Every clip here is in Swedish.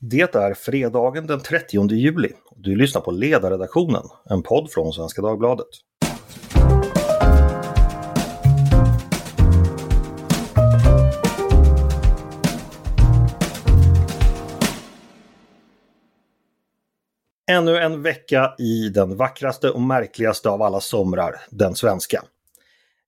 Det är fredagen den 30 juli. Du lyssnar på Ledarredaktionen, en podd från Svenska Dagbladet. Ännu en vecka i den vackraste och märkligaste av alla somrar, den svenska.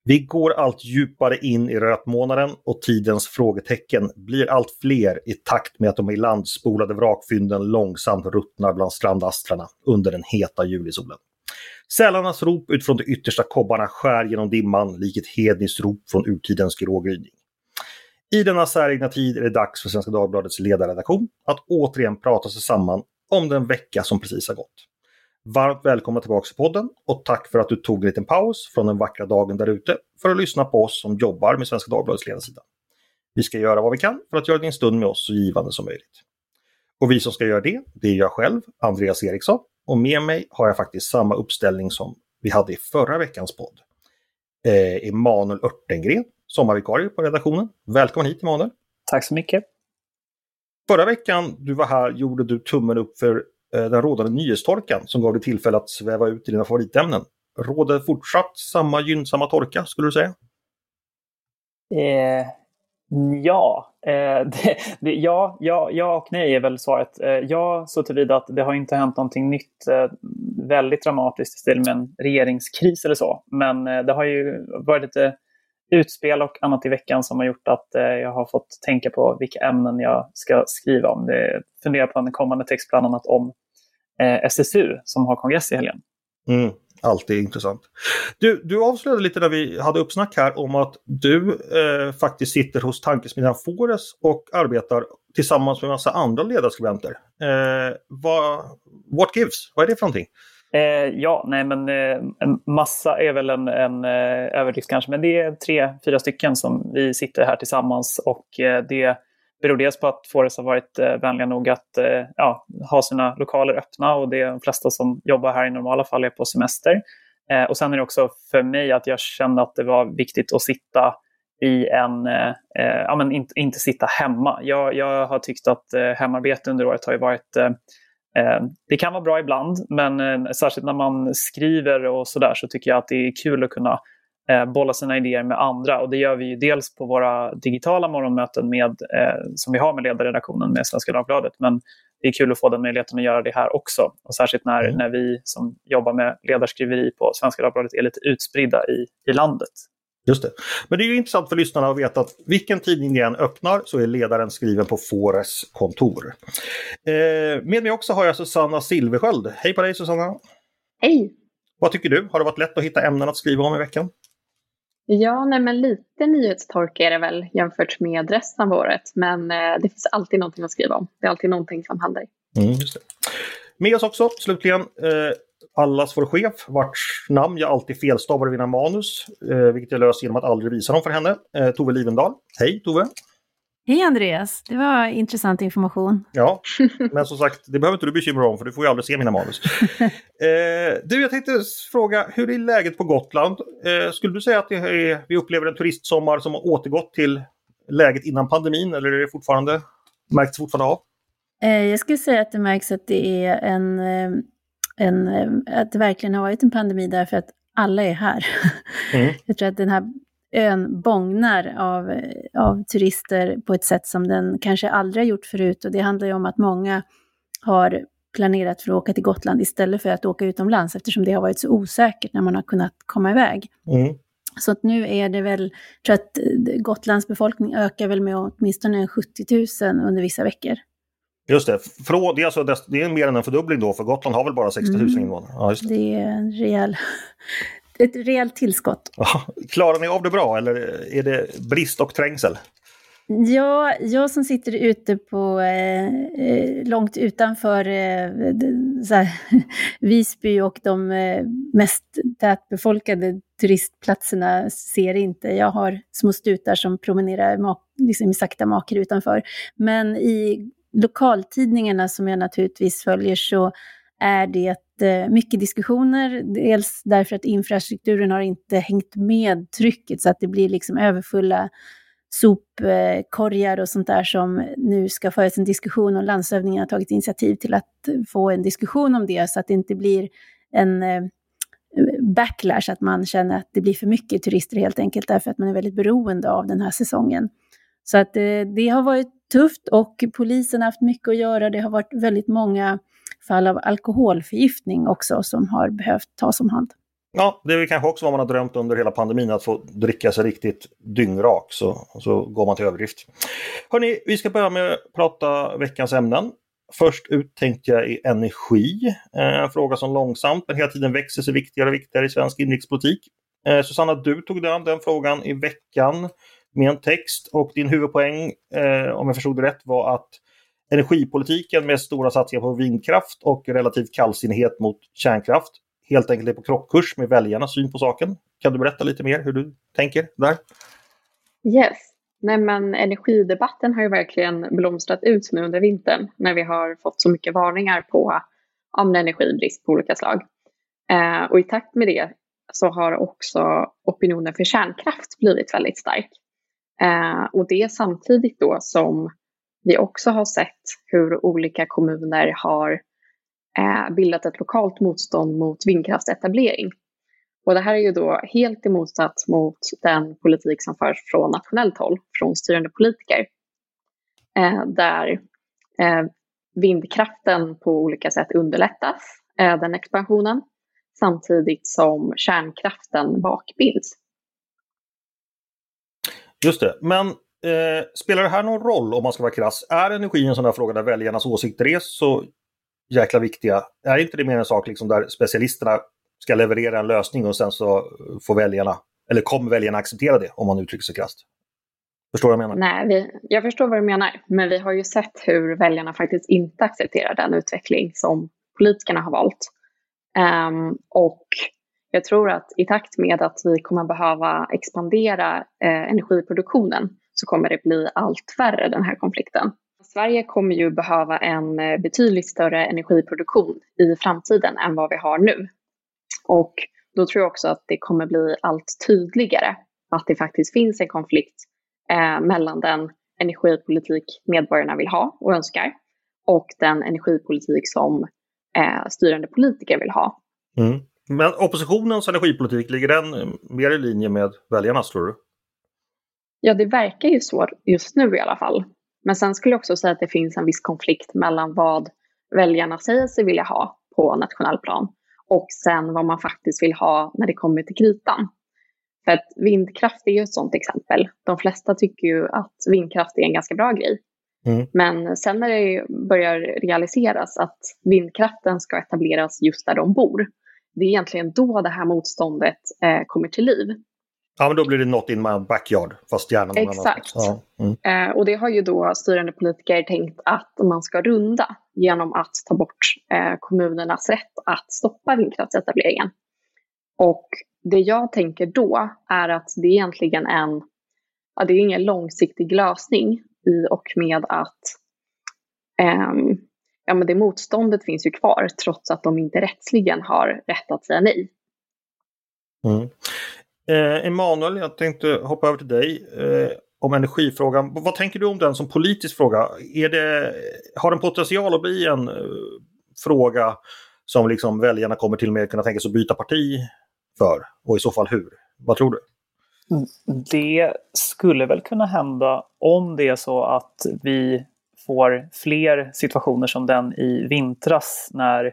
Vi går allt djupare in i rötmånaden och tidens frågetecken blir allt fler i takt med att de ilandspolade vrakfynden långsamt ruttnar bland strandastrarna under den heta julisolen. Sälarnas rop utifrån de yttersta kobbarna skär genom dimman lik ett hedniskt rop från urtidens grågryning. I denna säregna tid är det dags för Svenska Dagbladets ledarredaktion att återigen prata sig samman om den vecka som precis har gått. Varmt välkomna tillbaka till podden och tack för att du tog en liten paus från den vackra dagen där ute för att lyssna på oss som jobbar med Svenska Dagbladets ledarsida. Vi ska göra vad vi kan för att göra din stund med oss så givande som möjligt. Och vi som ska göra det, det är jag själv, Andreas Eriksson. Och med mig har jag faktiskt samma uppställning som vi hade i förra veckans podd. Eh, Emanuel Örtengren, sommarvikarie på redaktionen. Välkommen hit Emanuel! Tack så mycket! Förra veckan du var här gjorde du tummen upp för Eh, den rådande nyhetstorkan som gav dig tillfälle att sväva ut i dina favoritämnen. Råder fortsatt samma gynnsamma torka skulle du säga? Eh, ja, eh, det, det, ja, ja, ja och nej är väl svaret. Eh, ja, så tillvida att det har inte hänt någonting nytt eh, väldigt dramatiskt i stil med en regeringskris eller så. Men eh, det har ju varit lite utspel och annat i veckan som har gjort att eh, jag har fått tänka på vilka ämnen jag ska skriva om. Det funderar på en kommande text bland annat om eh, SSU som har kongress i helgen. Mm, alltid intressant. Du, du avslöjade lite när vi hade uppsnack här om att du eh, faktiskt sitter hos tankesmedjan Fores och arbetar tillsammans med en massa andra ledarskribenter. Eh, vad, what gives? Vad är det för någonting? Eh, ja, nej men eh, massa är väl en, en eh, överdrift kanske, men det är tre, fyra stycken som vi sitter här tillsammans och eh, det beror dels på att Fores har varit eh, vänliga nog att eh, ja, ha sina lokaler öppna och det är de flesta som jobbar här i normala fall är på semester. Eh, och sen är det också för mig att jag kände att det var viktigt att sitta i en, eh, eh, ja men inte, inte sitta hemma. Jag, jag har tyckt att eh, hemarbete under året har ju varit Eh, det kan vara bra ibland, men eh, särskilt när man skriver och sådär så tycker jag att det är kul att kunna bolla sina idéer med andra. Och det gör vi ju dels på våra digitala morgonmöten med, som vi har med ledarredaktionen med Svenska Dagbladet. Men det är kul att få den möjligheten att göra det här också. Och särskilt när, mm. när vi som jobbar med ledarskriveri på Svenska Dagbladet är lite utspridda i, i landet. Just det. Men det är ju intressant för lyssnarna att veta att vilken tidning ni än öppnar så är ledaren skriven på Fores kontor. Eh, med mig också har jag Susanna Silversköld. Hej på dig Susanna! Hej! Vad tycker du? Har det varit lätt att hitta ämnen att skriva om i veckan? Ja, nej, men lite nyhetstorka är det väl jämfört med resten av året. Men eh, det finns alltid någonting att skriva om. Det är alltid någonting som händer. Mm, just det. Med oss också, slutligen, eh, allas vår chef, vars namn jag alltid felstavar i mina manus, eh, vilket jag löser genom att aldrig visa dem för henne, eh, Tove Livendal. Hej Tove! Hej Andreas! Det var intressant information. Ja, men som sagt, det behöver inte du bekymra dig om för du får ju aldrig se mina manus. eh, du, jag tänkte fråga, hur är läget på Gotland? Eh, skulle du säga att är, vi upplever en turistsommar som har återgått till läget innan pandemin eller är det fortfarande, märks fortfarande av? Eh, jag skulle säga att det märks att det är en eh, en, eh, att det verkligen har varit en pandemi därför att alla är här. Mm. Jag tror att den här ön bångnar av, av turister på ett sätt som den kanske aldrig har gjort förut. Och det handlar ju om att många har planerat för att åka till Gotland istället för att åka utomlands eftersom det har varit så osäkert när man har kunnat komma iväg. Mm. Så att nu är det väl, jag tror att Gotlands befolkning ökar väl med åtminstone 70 000 under vissa veckor. Just det, Frå, det, är alltså, det är mer än en fördubbling då, för Gotland har väl bara 60 000 mm. invånare? Ja, det. det. är en rejäl, ett rejält tillskott. Klarar ni av det bra eller är det brist och trängsel? Ja, jag som sitter ute på eh, eh långt utanför eh, här, Visby och de eh, mest tätbefolkade turistplatserna ser inte. Jag har små stutar som promenerar mak, liksom i sakta maker utanför. Men i lokaltidningarna som jag naturligtvis följer så är det eh, mycket diskussioner. Dels därför att infrastrukturen har inte hängt med trycket så att det blir liksom överfulla sopkorgar och sånt där som nu ska föras en diskussion och landshövdingen har tagit initiativ till att få en diskussion om det så att det inte blir en eh, backlash, att man känner att det blir för mycket turister helt enkelt därför att man är väldigt beroende av den här säsongen. Så att eh, det har varit tufft och polisen har haft mycket att göra. Det har varit väldigt många fall av alkoholförgiftning också som har behövt tas om hand. Ja, det är väl kanske också vad man har drömt under hela pandemin, att få dricka sig riktigt dyngrak, så, så går man till överdrift. Hörni, vi ska börja med att prata veckans ämnen. Först ut tänkte jag i energi, en fråga som långsamt men hela tiden växer sig viktigare och viktigare i svensk inrikespolitik. Eh, Susanna, du tog den, den frågan i veckan med en text och din huvudpoäng, eh, om jag förstod det rätt, var att energipolitiken med stora satsningar på vindkraft och relativt kallsinnighet mot kärnkraft helt enkelt är på krockkurs med väljarnas syn på saken. Kan du berätta lite mer hur du tänker där? Yes. Nej, men energidebatten har ju verkligen blomstrat ut nu under vintern när vi har fått så mycket varningar på om energibrist på olika slag. Eh, och i takt med det så har också opinionen för kärnkraft blivit väldigt stark. Eh, och det samtidigt då som vi också har sett hur olika kommuner har eh, bildat ett lokalt motstånd mot vindkraftsetablering. Och det här är ju då helt emot mot den politik som förs från nationellt håll, från styrande politiker. Eh, där eh, vindkraften på olika sätt underlättas, den expansionen, samtidigt som kärnkraften bakbinds. Just det, men eh, spelar det här någon roll om man ska vara krass? Är energi en sån där fråga där väljarnas åsikter är så jäkla viktiga? Är inte det mer en sak liksom där specialisterna ska leverera en lösning och sen så får väljarna, eller kommer väljarna acceptera det om man uttrycker sig krasst? Förstår du vad jag menar? Nej, vi, jag förstår vad du menar. Men vi har ju sett hur väljarna faktiskt inte accepterar den utveckling som politikerna har valt. Um, och jag tror att i takt med att vi kommer behöva expandera eh, energiproduktionen så kommer det bli allt värre den här konflikten. Sverige kommer ju behöva en eh, betydligt större energiproduktion i framtiden än vad vi har nu. Och då tror jag också att det kommer bli allt tydligare att det faktiskt finns en konflikt eh, mellan den energipolitik medborgarna vill ha och önskar och den energipolitik som eh, styrande politiker vill ha. Mm. Men oppositionens energipolitik, ligger den eh, mer i linje med väljarnas tror du? Ja, det verkar ju så just nu i alla fall. Men sen skulle jag också säga att det finns en viss konflikt mellan vad väljarna säger sig vilja ha på nationell plan och sen vad man faktiskt vill ha när det kommer till kritan. För att vindkraft är ju ett sådant exempel. De flesta tycker ju att vindkraft är en ganska bra grej. Mm. Men sen när det börjar realiseras att vindkraften ska etableras just där de bor, det är egentligen då det här motståndet eh, kommer till liv. Ja, men då blir det not in my backyard, fast gärna någon Exakt. Ja. Mm. Eh, och det har ju då styrande politiker tänkt att man ska runda genom att ta bort eh, kommunernas rätt att stoppa vindkraftsetableringen. Och det jag tänker då är att det är egentligen en, ja, det är ingen långsiktig lösning i och med att eh, ja, men det motståndet finns ju kvar trots att de inte rättsligen har rätt att säga nej. Mm. Eh, Emanuel, jag tänkte hoppa över till dig eh, om energifrågan. Vad tänker du om den som politisk fråga? Är det, har den potential att bli en eh, fråga som liksom väljarna kommer till och med kunna tänka sig att byta parti för? Och i så fall hur? Vad tror du? Det skulle väl kunna hända om det är så att vi får fler situationer som den i vintras när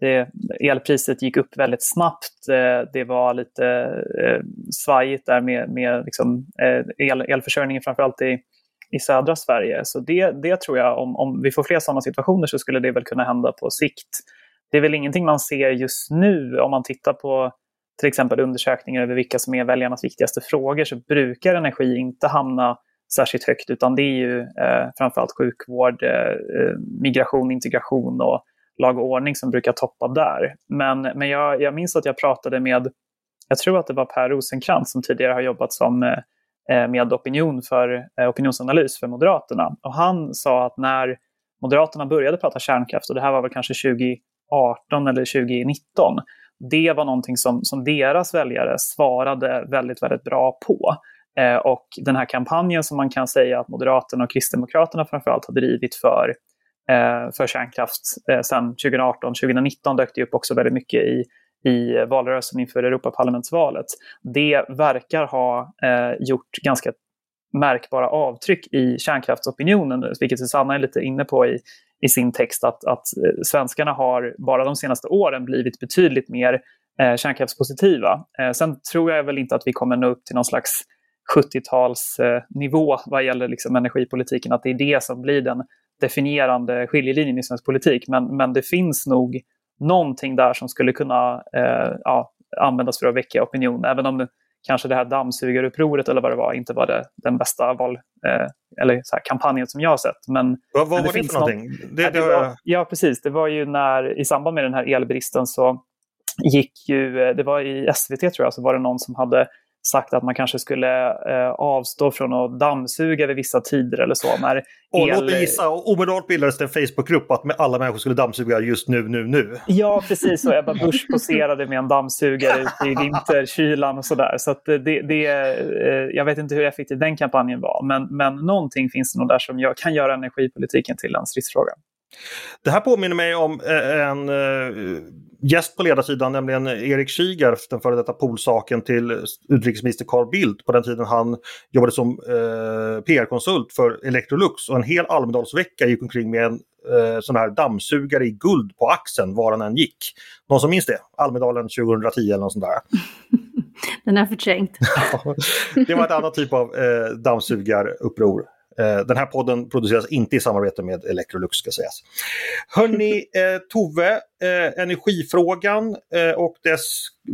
det, elpriset gick upp väldigt snabbt. Eh, det var lite eh, svajigt där med, med liksom, eh, el, elförsörjningen framförallt i, i södra Sverige. Så det, det tror jag, om, om vi får fler sådana situationer så skulle det väl kunna hända på sikt. Det är väl ingenting man ser just nu om man tittar på till exempel undersökningar över vilka som är väljarnas viktigaste frågor så brukar energi inte hamna särskilt högt utan det är ju eh, framförallt sjukvård, eh, eh migration, integration och lag och ordning som brukar toppa där. Men, men jag, jag minns att jag pratade med, jag tror att det var Per Rosenkrantz som tidigare har jobbat som eh, eh, med opinion för, eh, opinionsanalys för Moderaterna. Och han sa att när Moderaterna började prata kärnkraft, och det här var väl kanske 2018 eller 2019, det var någonting som, som deras väljare svarade väldigt, väldigt bra på. Eh, och den här kampanjen som man kan säga att Moderaterna och Kristdemokraterna framförallt har drivit för, Eh, för kärnkraft eh, sedan 2018. 2019 dök det upp också väldigt mycket i, i valrörelsen inför Europaparlamentsvalet. Det verkar ha eh, gjort ganska märkbara avtryck i kärnkraftsopinionen, vilket Susanna är lite inne på i, i sin text, att, att eh, svenskarna har bara de senaste åren blivit betydligt mer eh, kärnkraftspositiva. Eh, sen tror jag väl inte att vi kommer nå upp till någon slags 70-talsnivå eh, vad gäller liksom energipolitiken, att det är det som blir den definierande skiljelinjen i svensk politik. Men, men det finns nog någonting där som skulle kunna eh, ja, användas för att väcka opinion, även om kanske det här dammsugarupproret eller vad det var inte var det, den bästa val, eh, eller så här, kampanjen som jag har sett. Men, vad, vad men var det för någonting? Något, det, det var, ja, precis. Det var ju när i samband med den här elbristen så gick ju, eh, det var i SVT tror jag, så var det någon som hade sagt att man kanske skulle eh, avstå från att dammsuga vid vissa tider eller så. När och el... låt mig gissa, omedelbart bildades det en Facebookgrupp att alla människor skulle dammsuga just nu, nu, nu. Ja, precis. Och Ebba Busch poserade med en dammsugare ute i vinterkylan och sådär. Så, så det, det, eh, jag vet inte hur effektiv den kampanjen var, men, men någonting finns det nog där som jag kan göra energipolitiken till en stridsfråga. Det här påminner mig om eh, en uh, gäst på ledarsidan, nämligen Erik Kiger, den före detta polsaken till utrikesminister Carl Bildt på den tiden han jobbade som uh, PR-konsult för Electrolux och en hel Almedalsvecka gick omkring med en sån här dammsugare i guld på axeln var han än gick. Någon som minns det? Almedalen 2010 eller något sånt där. Den är förträngt. det var ett annat typ av eh, dammsugaruppror. Eh, den här podden produceras inte i samarbete med Electrolux ska sägas. Hörni, eh, Tove, eh, energifrågan eh, och dess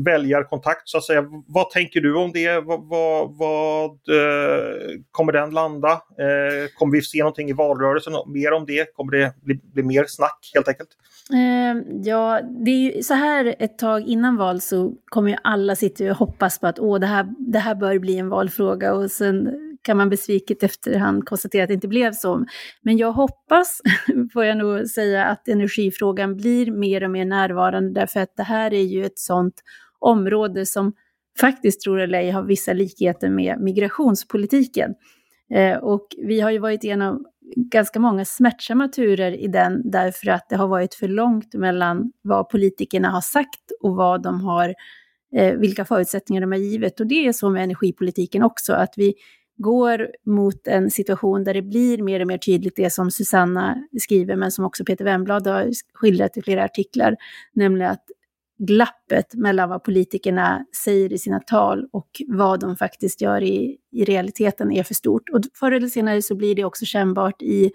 väljarkontakt så att säga. Vad tänker du om det? Vad, vad, vad eh, kommer den landa? Eh, kommer vi se någonting i valrörelsen mer om det? Kommer det bli, bli mer snack helt enkelt? ja, det är ju så här ett tag innan val så kommer ju alla sitta och hoppas på att Åh, det, här, det här bör bli en valfråga och sen kan man besviket efterhand konstatera att det inte blev så. Men jag hoppas, får jag nog säga, att energifrågan blir mer och mer närvarande därför att det här är ju ett sånt område som faktiskt, tror eller ej, har vissa likheter med migrationspolitiken. Eh, och vi har ju varit igenom ganska många smärtsamma turer i den därför att det har varit för långt mellan vad politikerna har sagt och vad de har, eh, vilka förutsättningar de har givet. Och det är så med energipolitiken också, att vi går mot en situation där det blir mer och mer tydligt det som Susanna skriver, men som också Peter Wemblad har skildrat i flera artiklar, nämligen att glappet mellan vad politikerna säger i sina tal och vad de faktiskt gör i, i realiteten är för stort. Och förr eller senare så blir det också kännbart i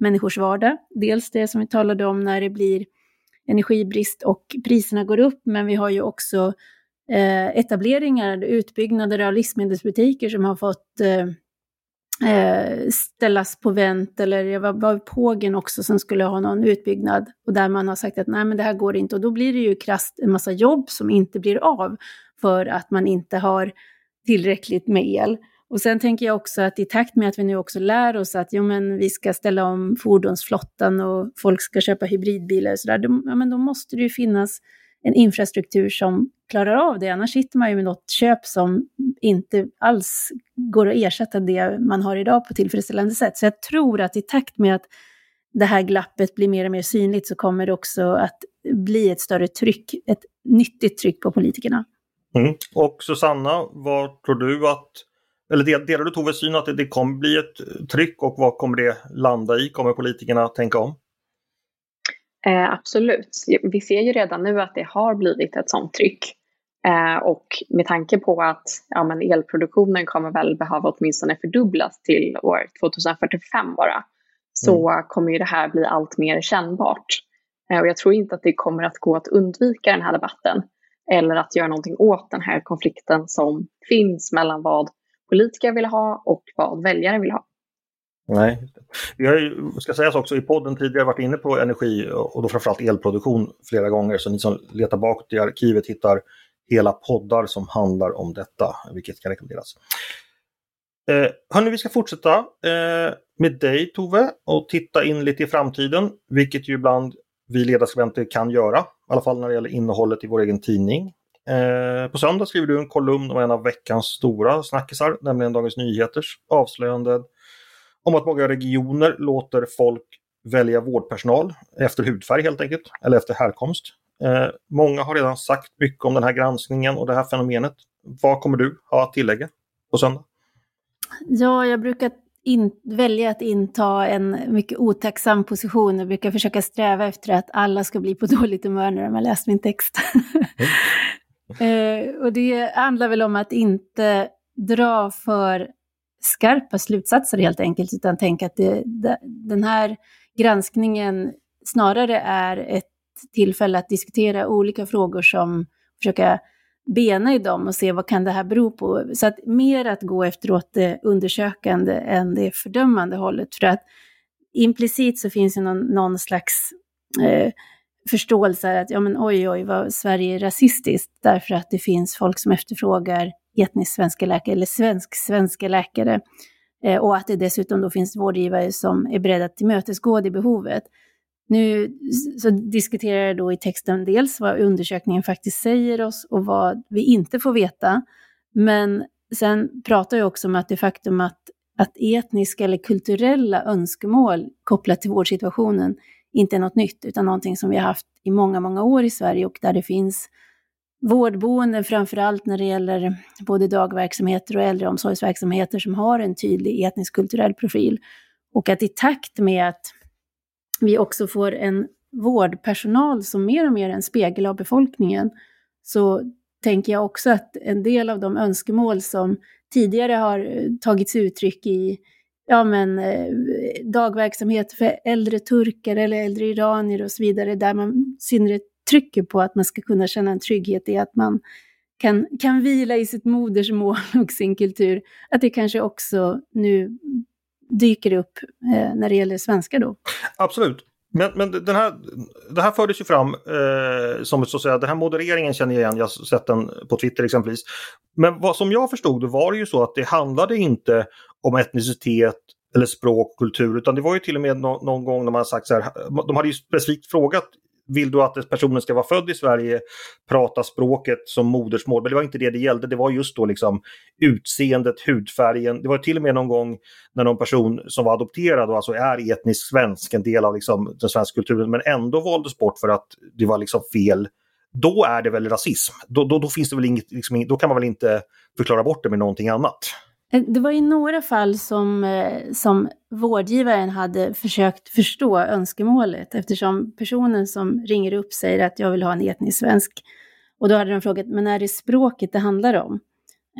människors vardag. Dels det som vi talade om när det blir energibrist och priserna går upp, men vi har ju också Eh, etableringar, utbyggnader av livsmedelsbutiker som har fått eh, eh ställas på vänt eller jag var, var Pågen också som skulle ha någon utbyggnad och där man har sagt att nej men det här går inte och då blir det ju krasst en massa jobb som inte blir av för att man inte har tillräckligt med el. Och sen tänker jag också att i takt med att vi nu också lär oss att jo, men vi ska ställa om fordonsflottan och folk ska köpa hybridbilar och sådär, då, ja, men då måste det ju finnas en infrastruktur som klarar av det. Annars sitter man ju med något köp som inte alls går att ersätta det man har idag på tillfredsställande sätt. Så jag tror att i takt med att det här glappet blir mer och mer synligt så kommer det också att bli ett större tryck, ett nyttigt tryck på politikerna. Mm. Och Susanna, vad tror du att, eller delar du Toves syn att det, det kommer bli ett tryck och vad kommer det landa i? Kommer politikerna tänka om? Eh, absolut. Vi ser ju redan nu att det har blivit ett sånt tryck. Eh, och med tanke på att ja, men elproduktionen kommer väl behöva åtminstone fördubblas till år 2045 bara, så mm. kommer ju det här bli allt mer kännbart. Eh, och jag tror inte att det kommer att gå att undvika den här debatten eller att göra någonting åt den här konflikten som finns mellan vad politiker vill ha och vad väljare vill ha. Nej. Vi har ju, ska sägas också, i podden tidigare varit inne på energi och då framförallt elproduktion flera gånger. Så ni som letar bakåt i arkivet hittar hela poddar som handlar om detta, vilket kan rekommenderas. Eh, hörni, vi ska fortsätta eh, med dig Tove och titta in lite i framtiden, vilket ju ibland vi ledarskribenter kan göra, i alla fall när det gäller innehållet i vår egen tidning. Eh, på söndag skriver du en kolumn om en av veckans stora snackisar, nämligen Dagens Nyheters avslöjande om att många regioner låter folk välja vårdpersonal efter hudfärg helt enkelt, eller efter härkomst. Eh, många har redan sagt mycket om den här granskningen och det här fenomenet. Vad kommer du ha att tillägga på söndag? Ja, jag brukar in, välja att inta en mycket otacksam position och brukar försöka sträva efter att alla ska bli på dåligt humör när de har läst min text. Mm. eh, och det handlar väl om att inte dra för skarpa slutsatser helt enkelt, utan tänka att det, det, den här granskningen snarare är ett tillfälle att diskutera olika frågor som försöka bena i dem och se vad kan det här bero på. Så att mer att gå efteråt det undersökande än det fördömande hållet. För att implicit så finns det någon, någon slags eh, förståelse att ja men oj oj vad Sverige är rasistiskt därför att det finns folk som efterfrågar etnisk svenska läkare eller svensk-svenska läkare. Eh, och att det dessutom då finns vårdgivare som är beredda att tillmötesgå det behovet. Nu så diskuterar jag då i texten dels vad undersökningen faktiskt säger oss och vad vi inte får veta. Men sen pratar jag också om att det faktum att, att etniska eller kulturella önskemål kopplat till vårdsituationen inte är något nytt, utan någonting som vi har haft i många, många år i Sverige och där det finns vårdboenden, framför allt när det gäller både dagverksamheter och äldreomsorgsverksamheter som har en tydlig etnisk kulturell profil. Och att i takt med att vi också får en vårdpersonal som mer och mer är en spegel av befolkningen, så tänker jag också att en del av de önskemål som tidigare har eh, tagits uttryck i ja, men, eh, dagverksamhet för äldre turkar eller äldre iranier och så vidare, där man i synnerhet trycker på att man ska kunna känna en trygghet i att man kan, kan vila i sitt modersmål och sin kultur, att det kanske också nu dyker upp eh, när det gäller svenska då. Absolut. Men, men den här, det här fördes ju fram eh, som så att säga, den här modereringen känner jag igen, jag har sett den på Twitter exempelvis. Men vad som jag förstod det var det ju så att det handlade inte om etnicitet eller språk, kultur, utan det var ju till och med no någon gång när man sagt så här, de hade ju specifikt frågat vill du att personen ska vara född i Sverige, prata språket som modersmål. Men det var inte det det gällde. Det var just då liksom utseendet, hudfärgen. Det var till och med någon gång när någon person som var adopterad och alltså är etnisk svensk, en del av liksom den svenska kulturen, men ändå valdes bort för att det var liksom fel då är det väl rasism. Då, då, då finns det väl inget, liksom, då kan man väl inte förklara bort det med någonting annat. Eh, det var i några fall som, eh, som vårdgivaren hade försökt förstå önskemålet eftersom personen som ringer upp säger att jag vill ha en etnisk svensk. Och då hade de frågat, men är det språket det handlar om?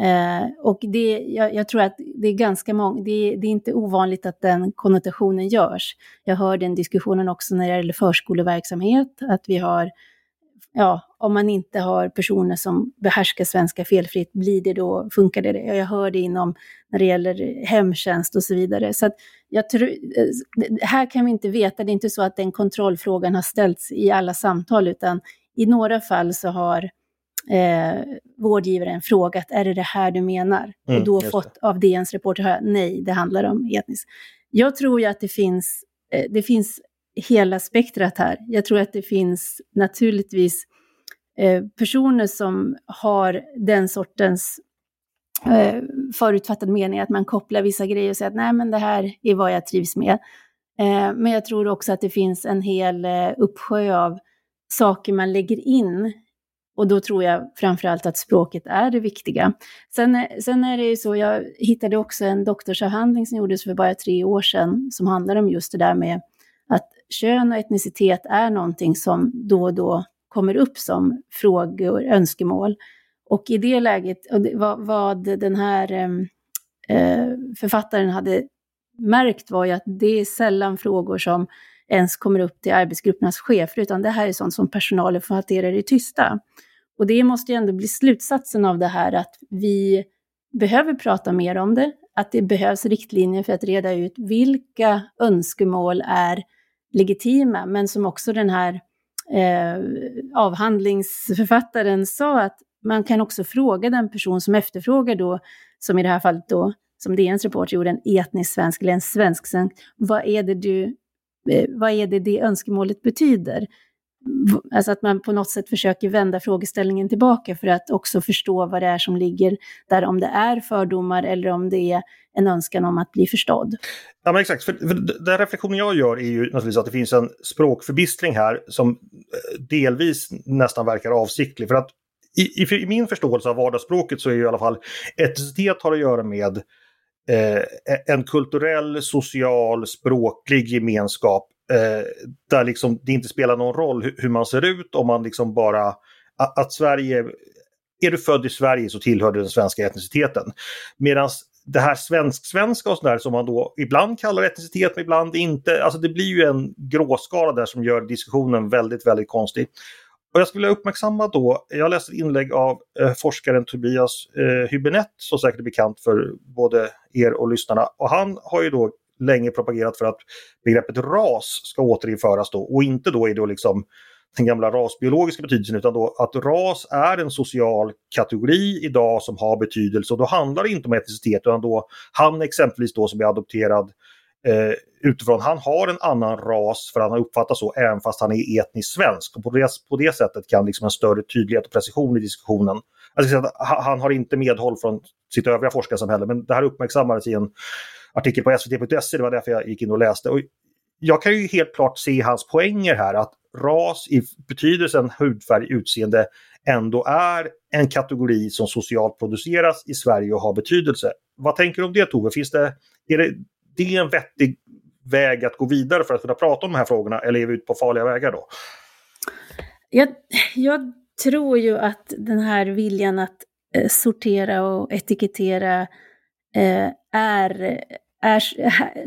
Eh, och det, jag, jag, tror att det är ganska många, det, det, är inte ovanligt att den konnotationen görs. Jag hör den diskussionen också när det gäller förskoleverksamhet, att vi har ja, om man inte har personer som behärskar svenska felfritt, blir det då, funkar det? Jag hör det inom, när det gäller hemtjänst och så vidare. Så att jag tror, eh, här kan vi inte veta, det är inte så att den kontrollfrågan har ställts i alla samtal, utan i några fall så har eh, vårdgivaren frågat, är det det här du menar? Mm, och då fått av DNs reporter höra, nej, det handlar om etniskt. Jag tror ju att det finns, eh, det finns hela spektrat här. Jag tror att det finns naturligtvis eh, personer som har den sortens eh, förutfattad mening, att man kopplar vissa grejer och säger att nej men det här är vad jag trivs med. Eh, men jag tror också att det finns en hel eh, uppsjö av saker man lägger in och då tror jag framförallt att språket är det viktiga. Sen, eh, sen är det ju så, jag hittade också en doktorsavhandling som gjordes för bara tre år sedan, som handlar om just det där med kön och etnicitet är någonting som då och då kommer upp som frågor, önskemål. Och i det läget, och det, vad, vad, den här ehm, eh, författaren hade märkt var ju att det är sällan frågor som ens kommer upp till arbetsgruppernas chefer, utan det här är sånt som personalen får hantera i det tysta. Och det måste ju ändå bli slutsatsen av det här att vi behöver prata mer om det, att det behövs riktlinjer för att reda ut vilka önskemål är legitima, men som också den här eh, avhandlingsförfattaren sa att man kan också fråga den person som efterfrågar då, som i det här fallet då, som DNs reporter gjorde, en etnisk svensk eller en svensk svensk, vad är det du, eh, vad är det det önskemålet betyder? Alltså att man på något sätt försöker vända frågeställningen tillbaka för att också förstå vad det är som ligger där, om det är fördomar eller om det är en önskan om att bli förstådd. Ja men exakt, för, för den reflektionen jag gör är ju naturligtvis att det finns en språkförbistring här som eh, delvis nästan verkar avsiktlig. För att i, i, i min förståelse av vardagsspråket så är ju i alla fall etnicitet har att göra med eh, en kulturell, social, språklig gemenskap eh, där liksom det inte spelar någon roll hur, hur, man ser ut om man liksom bara att, att Sverige är du född i Sverige så tillhör du den svenska etniciteten. Medan det här svensk-svenska och sådär som man då ibland kallar etnicitet men ibland inte. Alltså det blir ju en gråskala där som gör diskussionen väldigt, väldigt konstig. Och jag skulle vilja uppmärksamma då, jag läste ett inlägg av eh, forskaren Tobias eh, Hübinette som säkert är bekant för både er och lyssnarna. Och han har ju då länge propagerat för att begreppet ras ska återinföras då och inte då i då liksom den gamla rasbiologiska betydelsen utan då att ras är en social kategori idag som har betydelse och då handlar det inte om etnicitet utan då han exempelvis då som är adopterad eh, utifrån, han har en annan ras för han har uppfattat så även fast han är etnisk svensk. Och på, det, på det sättet kan liksom en större tydlighet och precision i diskussionen. Alltså, han har inte medhåll från sitt övriga forskarsamhälle men det här uppmärksammades i en artikel på svt.se, det var därför jag gick in och läste. Och jag kan ju helt klart se hans poänger här att ras i betydelsen hudfärg, utseende ändå är en kategori som socialt produceras i Sverige och har betydelse. Vad tänker du om det Tove? Finns det, är det, det en vettig väg att gå vidare för att kunna prata om de här frågorna eller är vi ute på farliga vägar då? Jag, jag tror ju att den här viljan att eh, sortera och etikettera eh, är är,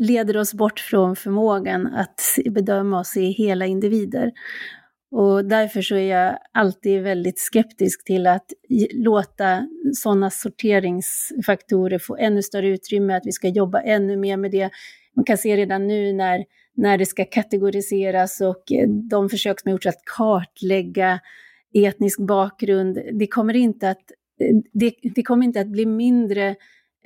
leder oss bort från förmågan att bedöma och se hela individer. Och därför så är jag alltid väldigt skeptisk till att låta sådana sorteringsfaktorer få ännu större utrymme, att vi ska jobba ännu mer med det. Man kan se redan nu när, när det ska kategoriseras och eh, de försök som har gjorts att kartlägga etnisk bakgrund, det kommer inte att, eh, det, det kommer inte att bli mindre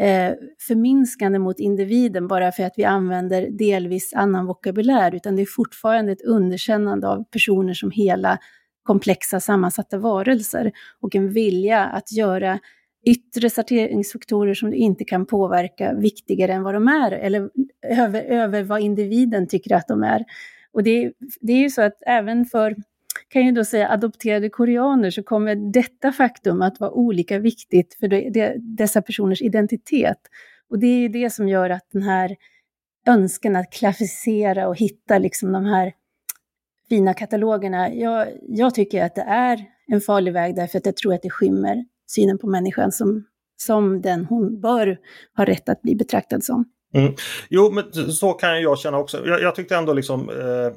eh, förminskande mot individen bara för att vi använder delvis annan vokabulär, utan det är fortfarande ett underkännande av personer som hela komplexa sammansatta varelser och en vilja att göra yttre sorteringsfaktorer som du inte kan påverka viktigare än vad de är, eller över, över vad individen tycker att de är. Och det, det är ju så att även för kan ju då säga adopterade koreaner så kommer detta faktum att vara olika viktigt för det, det, dessa personers identitet. Och det är ju det som gör att den här önskan att klassificera och hitta liksom de här fina katalogerna, jag, jag tycker att det är en farlig väg därför att jag tror att det skymmer synen på människan som, som den hon bör ha rätt att bli betraktad som. Mm. Jo, men så kan jag känna också. Jag, jag tyckte ändå liksom eh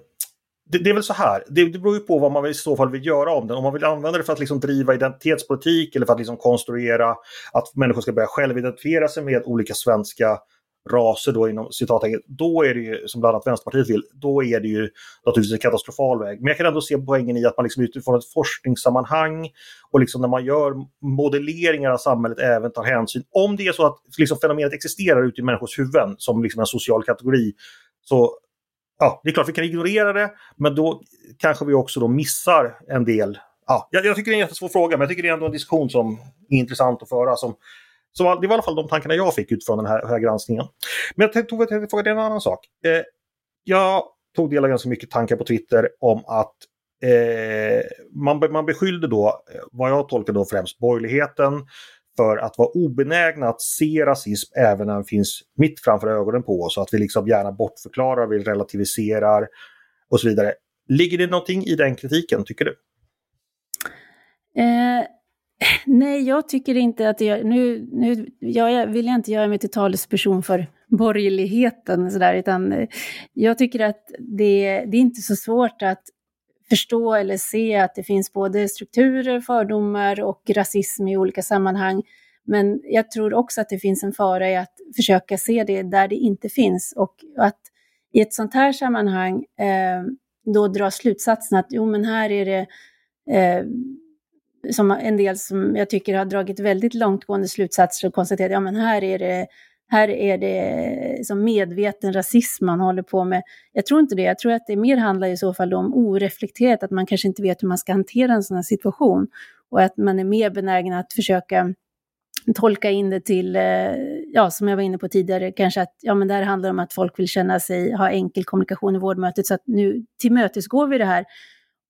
det, det, är väl så här, det, det beror ju på vad man i så fall vill göra om den. Om man vill använda det för att liksom driva identitetspolitik eller för att liksom konstruera att människor ska börja självidentifiera sig med olika svenska raser då inom citattecken, då är det ju, som bland annat Vänsterpartiet vill, då är det ju naturligtvis en katastrofal väg. Men jag kan ändå se poängen i att man liksom utifrån ett forskningssammanhang och liksom när man gör modelleringar av samhället även tar hänsyn. Om det är så att liksom fenomenet existerar ute i människors huvuden som liksom en social kategori så ja, det är klart vi kan ignorera det, men då kanske vi också då missar en del. Ja, jag, jag tycker det är en jättesvår fråga, men jag tycker det är ändå en diskussion som är intressant att föra. Som, som, det var i alla fall de tankarna jag fick utifrån den här, här granskningen. Men jag tog att fråga en annan sak. Eh, jag tog del av ganska mycket tankar på Twitter om att eh, man, man beskyllde då, eh, vad jag tolkar då främst borgerligheten, för att vara obenägna att se rasism även när den finns mitt framför ögonen på oss. Att vi liksom gärna bortförklarar, vi relativiserar och så vidare. Ligger det någonting i den kritiken, tycker du? Eh, nej, jag tycker inte att det Nu, nu jag vill jag inte göra mig till talesperson för borgerligheten, så där, utan eh, jag tycker att det, det är inte så svårt att förstå eller se att det finns både strukturer, fördomar och rasism i olika sammanhang. Men jag tror också att det finns en fara i att försöka se det där det inte finns och att i ett sånt här sammanhang eh, då dra slutsatsen att jo, men här är det eh, som en del som jag tycker har dragit väldigt långtgående slutsatser och konstaterat ja, men här är det här är det som medveten rasism man håller på med. Jag tror inte det. Jag tror att det mer handlar i så fall om oreflekterat, att man kanske inte vet hur man ska hantera en sån här situation. Och att man är mer benägen att försöka tolka in det till, eh, ja, som jag var inne på tidigare, kanske att ja, men det här handlar om att folk vill känna sig, ha enkel kommunikation i vårdmötet, så att nu tillmötesgår vi det här.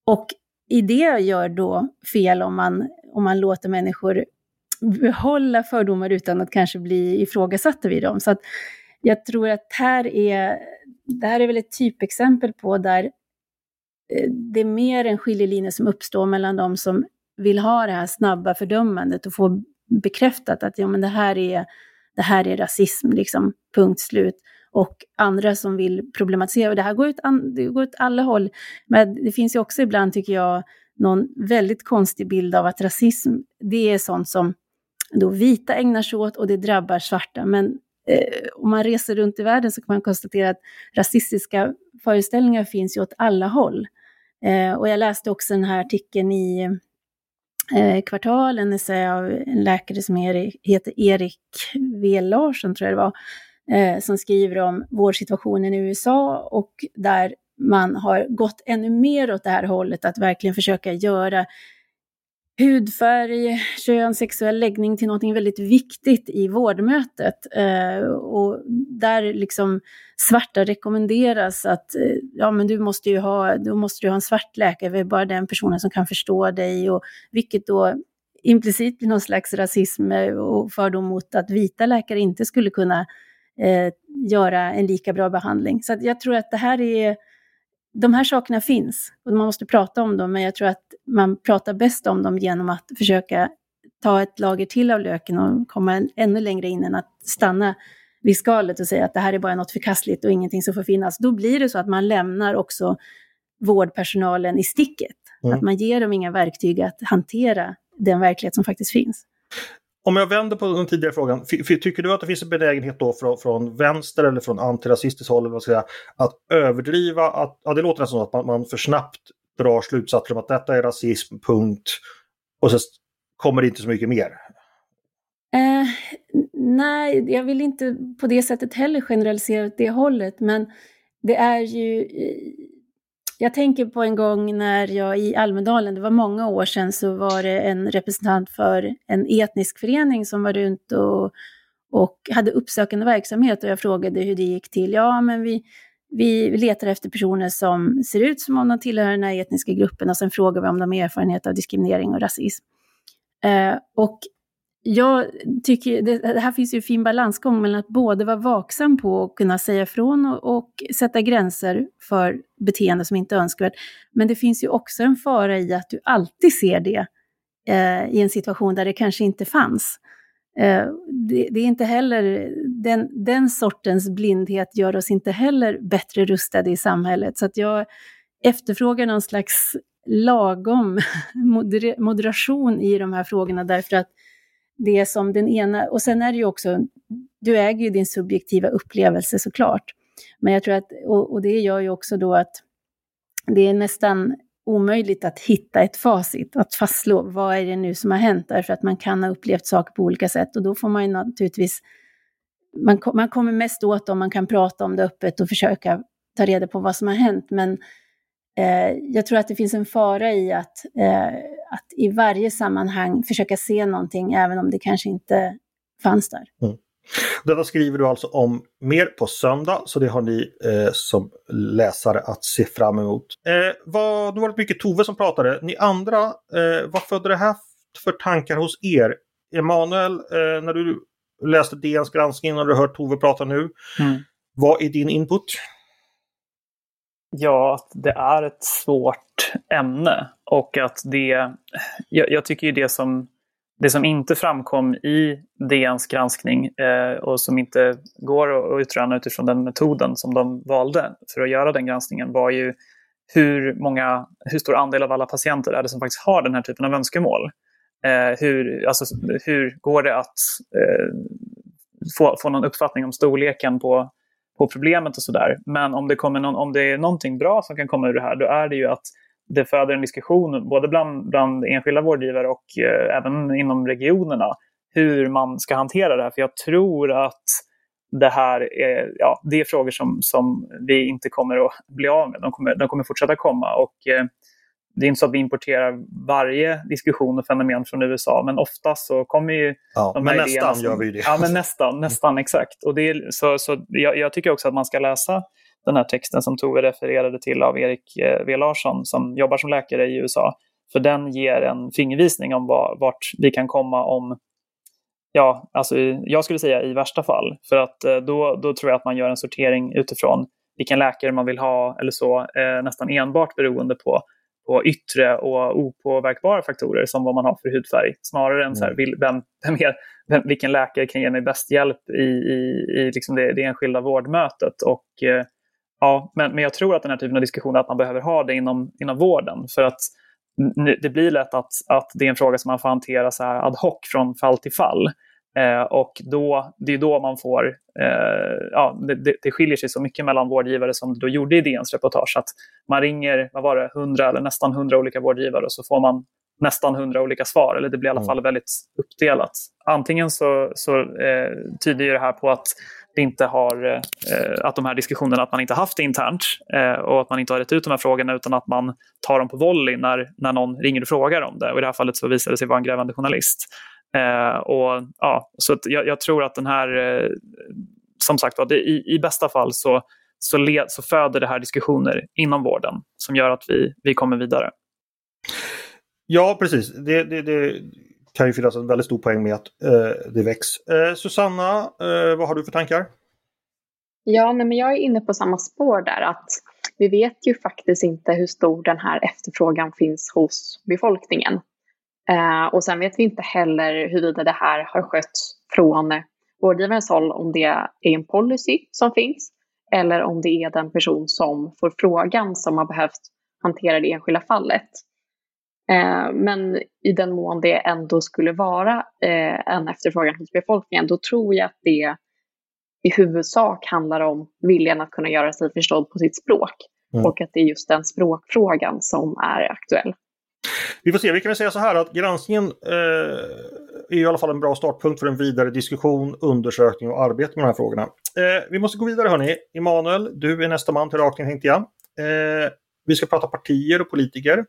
Och i det gör då fel om man, om man låter människor behålla fördomar utan att kanske bli ifrågasatta vid dem. Så att jag tror att här är, det här är väl ett typexempel på där eh, det är mer en skiljelinje som uppstår mellan de som vill ha det här snabba fördömandet och få bekräftat att ja, men det, här är, det här är rasism, liksom, punkt slut. Och andra som vill problematisera. Och det här går ut, det går ut alla håll. Men det finns ju också ibland, tycker jag, någon väldigt konstig bild av att rasism, det är sånt som då vita ägnar sig åt och det drabbar svarta. Men eh, om man reser runt i världen så kan man konstatera att rasistiska föreställningar finns ju åt alla håll. Eh, och jag läste också den här artikeln i eh, Kvartal, en essä av en läkare som heter Erik W Larsson, tror jag det var, eh, som skriver om vårdsituationen i USA och där man har gått ännu mer åt det här hållet, att verkligen försöka göra hudfärg, kön, sexuell läggning till något väldigt viktigt i vårdmötet. Eh, och där liksom svarta rekommenderas att eh, ja, men du måste ju ha, du måste ju ha en svart läkare, det är bara den personen som kan förstå dig. Och, vilket då implicit blir någon slags rasism eh, och fördom mot att vita läkare inte skulle kunna eh, göra en lika bra behandling. Så jag tror att det här är de här sakerna finns och man måste prata om dem, men jag tror att man pratar bäst om dem genom att försöka ta ett lager till av löken och komma ännu längre in än att stanna vid skalet och säga att det här är bara något förkastligt och ingenting som får finnas. Då blir det så att man lämnar också vårdpersonalen i sticket. Mm. Att man ger dem inga verktyg att hantera den verklighet som faktiskt finns. Om jag vänder på den tidigare frågan, tycker du att det finns en benägenhet då från, från vänster eller från antirasistiskt håll vad ska jag säga, att överdriva, att, ja, det låter nästan som att man, man för snabbt drar slutsatser om att detta är rasism, punkt. Och så kommer det inte så mycket mer. Eh, nej, jag vill inte på det sättet heller generalisera åt det hållet, men det är ju jag tänker på en gång när jag i Almedalen, det var många år sedan, så var det en representant för en etnisk förening som var runt och, och hade uppsökande verksamhet och jag frågade hur det gick till. Ja, men vi, vi letar efter personer som ser ut som om de tillhör den här etniska gruppen och sen frågar vi om de har erfarenhet av diskriminering och rasism. Eh, och jag tycker, det, det, här finns ju en fin balansgång mellan att både vara vaksam på att kunna säga ifrån och, och, sätta gränser för beteende som inte är önskvärt. Men det finns ju också en fara i att du alltid ser det eh, i en situation där det kanske inte fanns. Eh, det, det, är inte heller, den, den sortens blindhet gör oss inte heller bättre rustade i samhället. Så att jag efterfrågar någon slags lagom moderation i de här frågorna därför att det som den ena, och sen är det ju också, du äger ju din subjektiva upplevelse såklart. Men jag tror att, och, och det gör ju också då att det är nästan omöjligt att hitta ett facit, att fastslå vad är det nu som har hänt, därför att man kan ha upplevt saker på olika sätt och då får man ju naturligtvis, man, man kommer mest åt om man kan prata om det öppet och försöka ta reda på vad som har hänt, men eh, jag tror att det finns en fara i att, eh, att i varje sammanhang försöka se någonting, även om det kanske inte fanns där. Mm. Detta skriver du alltså om mer på söndag, så det har ni eh, som läsare att se fram emot. Eh, vad, det var mycket Tove som pratade. Ni andra, eh, vad födde det här för tankar hos er? Emanuel, eh, när du läste DNs granskning och du hört Tove prata nu, mm. vad är din input? Ja, att det är ett svårt ämne och att det... Jag, jag tycker ju det som, det som inte framkom i DNs granskning eh, och som inte går att utröna utifrån den metoden som de valde för att göra den granskningen var ju hur, många, hur stor andel av alla patienter är det som faktiskt har den här typen av önskemål. Eh, hur, alltså, hur går det att eh, få, få någon uppfattning om storleken på på problemet och sådär. Men om det, kommer någon, om det är någonting bra som kan komma ur det här, då är det ju att det föder en diskussion både bland, bland enskilda vårdgivare och eh, även inom regionerna hur man ska hantera det här. För jag tror att det här är, ja, det är frågor som, som vi inte kommer att bli av med. De kommer, de kommer fortsätta komma. Och, eh, det är inte så att vi importerar varje diskussion och fenomen från USA, men ofta så kommer ju ja, de här Men nästan som, gör vi det. Ja, men nästan, nästan exakt. Och det är, så, så jag, jag, tycker också att man ska läsa den här texten som Tove refererade till av Erik eh, V Larsson som jobbar som läkare i USA. För den ger en fingervisning om var, vart vi kan komma om ja, alltså jag skulle säga i värsta fall. För att eh, då, då tror jag att man gör en sortering utifrån vilken läkare man vill ha eller så, eh, nästan enbart beroende på, på yttre och opåverkbara faktorer som vad man har för hudfärg. Snarare än så här, mm. vem, vem är, vem, vilken läkare kan ge mig bäst hjälp i, i, i liksom det, det enskilda vårdmötet. Och, eh, ja, men, men jag tror att den här typen av diskussioner att man behöver ha det inom, inom vården. För att det blir lätt att, att det är en fråga som man får hantera så här ad hoc från fall till fall. Eh, och då, det är då man får, eh, ja, det, det, skiljer sig så mycket mellan vårdgivare som du gjorde i DNs reportage. Att man ringer, vad var det, 100 eller nästan 100 olika vårdgivare och så får man nästan 100 olika svar. Eller det blir i alla mm. fall väldigt uppdelat. Antingen så, så eh, tyder det här på att det inte har, eh, att de här diskussionerna, att man inte haft det internt eh, och att man inte har rätt ut de här frågorna utan att man tar dem på volley när, när någon ringer och frågar om det. Och I det här fallet så visade det sig vara en grävande journalist. Eh, och, ja, så jag, jag, tror att den här, eh, som sagt var, i, i bästa fall så, så, led, så föder det här diskussioner inom vården som gör att vi, vi kommer vidare. Ja, precis. Det, det, det kan ju finnas en väldigt stor poäng med att eh, det väcks. Eh, Susanna, eh, vad har du för tankar? Ja, nej, men jag är inne på samma spår där. att Vi vet ju faktiskt inte hur stor den här efterfrågan finns hos befolkningen. Eh, och sen vet vi inte heller huruvida det här har skötts från vårdgivarens håll, om det är en policy som finns eller om det är den person som får frågan som har behövt hantera det enskilda fallet. Eh, men i den mån det ändå skulle vara eh, en efterfrågan hos befolkningen, då tror jag att det i huvudsak handlar om viljan att kunna göra sig förstådd på sitt språk. Mm. Och att det är just den språkfrågan som är aktuell. Vi får se, vi kan väl säga så här att granskningen eh, är i alla fall en bra startpunkt för en vidare diskussion, undersökning och arbete med de här frågorna. Eh, vi måste gå vidare hörni. Emanuel, du är nästa man till rakning tänkte jag. Eh, vi ska prata partier och politiker.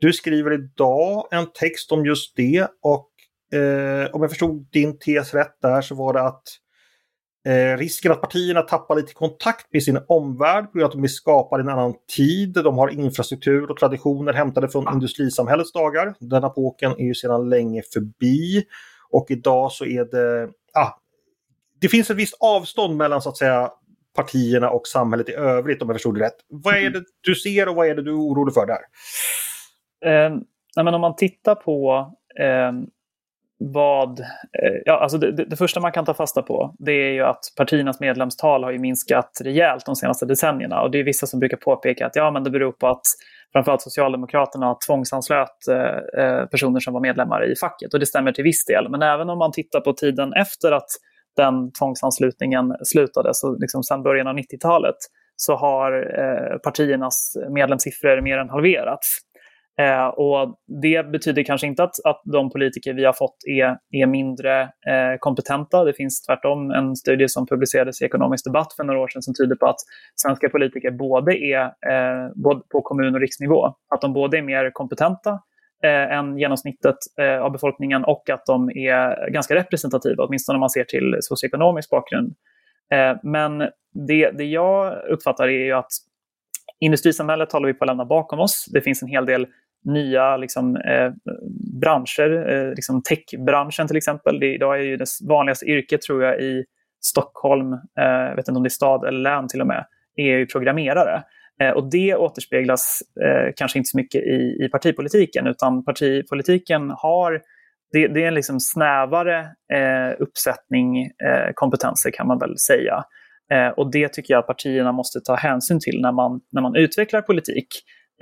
Du skriver idag en text om just det och eh, om jag förstod din tes rätt där så var det att Eh, risken att partierna tappar lite kontakt med sin omvärld på grund av att de i en annan tid. De har infrastruktur och traditioner hämtade från industrisamhällets dagar. Den epoken är ju sedan länge förbi. Och idag så är det... Ah, det finns ett visst avstånd mellan så att säga partierna och samhället i övrigt om jag förstod det rätt. Vad är det du ser och vad är det du är orolig för där? Eh, nej, men om man tittar på eh, vad, eh, ja, alltså det, det, första man kan ta fasta på det är ju att partiernas medlemstal har ju minskat rejält de senaste decennierna. Och det är vissa som brukar påpeka att ja, men det beror på att framförallt Socialdemokraterna tvångsanslöt eh, eh, personer som var medlemmar i facket. Och det stämmer till viss del. Men även om man tittar på tiden efter att den tvångsanslutningen slutade, så liksom sedan början av 90-talet, så har eh, partiernas medlemssiffror mer än halverats. Eh, och det betyder kanske inte att, att de politiker vi har fått är, är mindre eh, kompetenta. Det finns tvärtom en studie som publicerades i Ekonomisk debatt för några år sedan som tyder på att svenska politiker både är eh, både på kommun och riksnivå, att de både är mer kompetenta eh, än genomsnittet eh, av befolkningen och att de är ganska representativa, åtminstone om man ser till socioekonomisk bakgrund. Eh, men det, det jag uppfattar är ju att industrisamhället håller vi på att lämna bakom oss. Det finns en hel del nya liksom, eh, branscher, eh, liksom techbranschen till exempel. Det, idag är ju det vanligaste yrket tror jag i Stockholm, eh, jag vet inte om det är stad eller län till och med, är ju programmerare. Eh, och det återspeglas eh, kanske inte så mycket i, i partipolitiken utan partipolitiken har det, det är en liksom snävare eh, uppsättning eh, kompetenser kan man väl säga. Eh, och det tycker jag att partierna måste ta hänsyn till när man, när man utvecklar politik.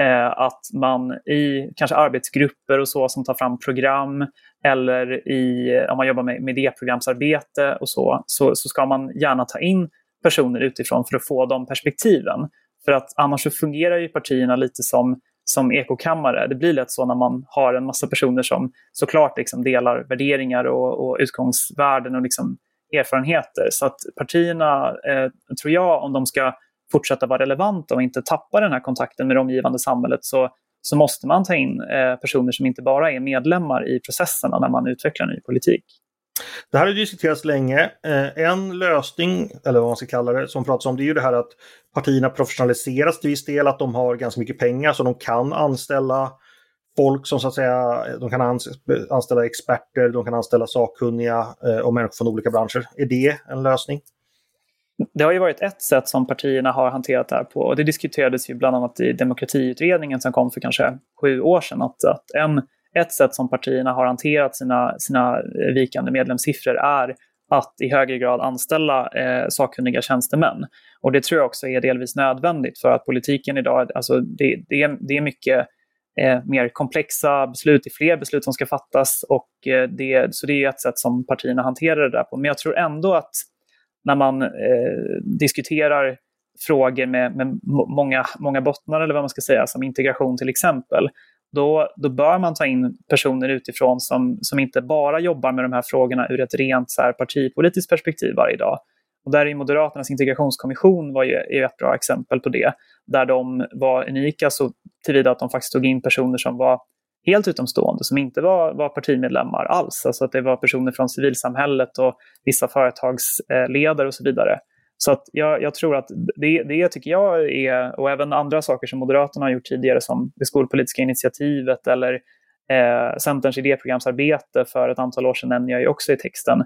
Eh, att man i kanske arbetsgrupper och så som tar fram program eller i, eh, om man jobbar med, med idéprogramsarbete och så, så, så ska man gärna ta in personer utifrån för att få de perspektiven. För att annars så fungerar ju partierna lite som, som ekokammare. Det blir lätt så när man har en massa personer som såklart liksom delar värderingar och, och utgångsvärden och liksom erfarenheter. Så att partierna, eh, tror jag, om de ska fortsätta vara relevanta och inte tappa den här kontakten med det omgivande samhället så, så måste man ta in eh, personer som inte bara är medlemmar i processerna när man utvecklar ny politik. Det här har diskuterats länge. Eh, en lösning, eller vad man ska kalla det, som pratas om det är ju det här att partierna professionaliseras till viss del, att de har ganska mycket pengar så de kan anställa folk som så att säga, de kan anställa experter, de kan anställa sakkunniga eh, och människor från olika branscher. Är det en lösning? Det har ju varit ett sätt som partierna har hanterat det här på och det diskuterades ju bland annat i demokratiutredningen som kom för kanske sju år sedan. Att, att en, ett sätt som partierna har hanterat sina, sina vikande medlemssiffror är att i högre grad anställa eh, sakkunniga tjänstemän. Och det tror jag också är delvis nödvändigt för att politiken idag, alltså det, det, det är mycket eh, mer komplexa beslut, det är fler beslut som ska fattas och eh, det, så det är ett sätt som partierna hanterar det där på. Men jag tror ändå att när man eh, diskuterar frågor med, med många, många bottnar eller vad man ska säga, som integration till exempel, då, då bör man ta in personer utifrån som, som inte bara jobbar med de här frågorna ur ett rent så här, partipolitiskt perspektiv varje dag. Och där är Moderaternas integrationskommission var ju, är ett bra exempel på det, där de var unika så tillvida att de faktiskt tog in personer som var helt utomstående, som inte var, var partimedlemmar alls. Alltså att det var personer från civilsamhället och vissa företagsledare och så vidare. Så att jag, jag tror att det, det tycker jag är, och även andra saker som Moderaterna har gjort tidigare som det skolpolitiska initiativet eller eh, Centerns idéprogramsarbete för ett antal år sedan nämner jag ju också i texten.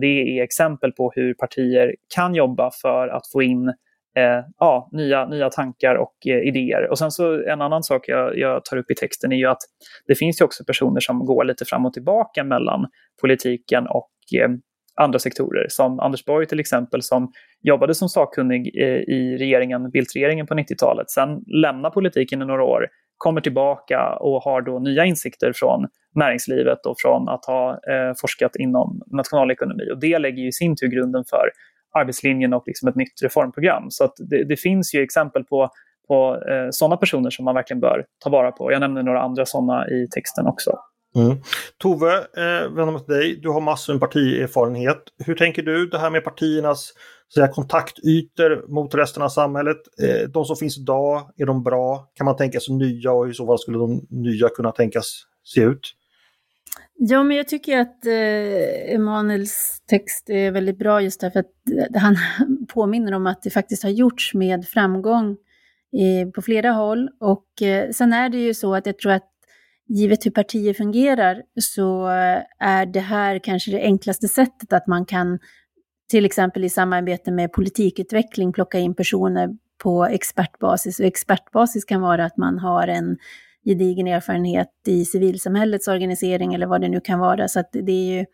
Det är exempel på hur partier kan jobba för att få in eh, ja, nya, nya tankar och eh, idéer. Och sen så en annan sak jag, jag, tar upp i texten är ju att det finns ju också personer som går lite fram och tillbaka mellan politiken och eh, andra sektorer, som Anders Borg till exempel, som jobbade som sakkunnig eh, i regeringen, Bildt-regeringen på 90-talet, sen lämnar politiken i några år, kommer tillbaka och har då nya insikter från näringslivet och från att ha eh, forskat inom nationalekonomi. Och det lägger ju i sin tur grunden för arbetslinjen och liksom ett nytt reformprogram. Så det, det, finns ju exempel på, på eh, sådana personer som man verkligen bör ta vara på. Jag nämner några andra sådana i texten också. Mm. Tove, eh, vänder mig till dig. Du har massor med partierfarenhet. Hur tänker du det här med partiernas säga, kontaktytor mot resten av samhället? Eh, de som finns idag, är de bra? Kan man tänka sig nya och i så fall skulle de nya kunna tänkas se ut? Ja, men jag tycker att eh, Emanuels text är väldigt bra just därför att eh, han påminner om att det faktiskt har gjorts med framgång eh, på flera håll. Och eh, sen är det ju så att jag tror att givet hur partier fungerar så eh, är det här kanske det enklaste sättet att man kan till exempel i samarbete med politikutveckling plocka in personer på expertbasis. Och expertbasis kan vara att man har en gedigen erfarenhet i civilsamhällets organisering eller vad det nu kan vara. Så det är ju,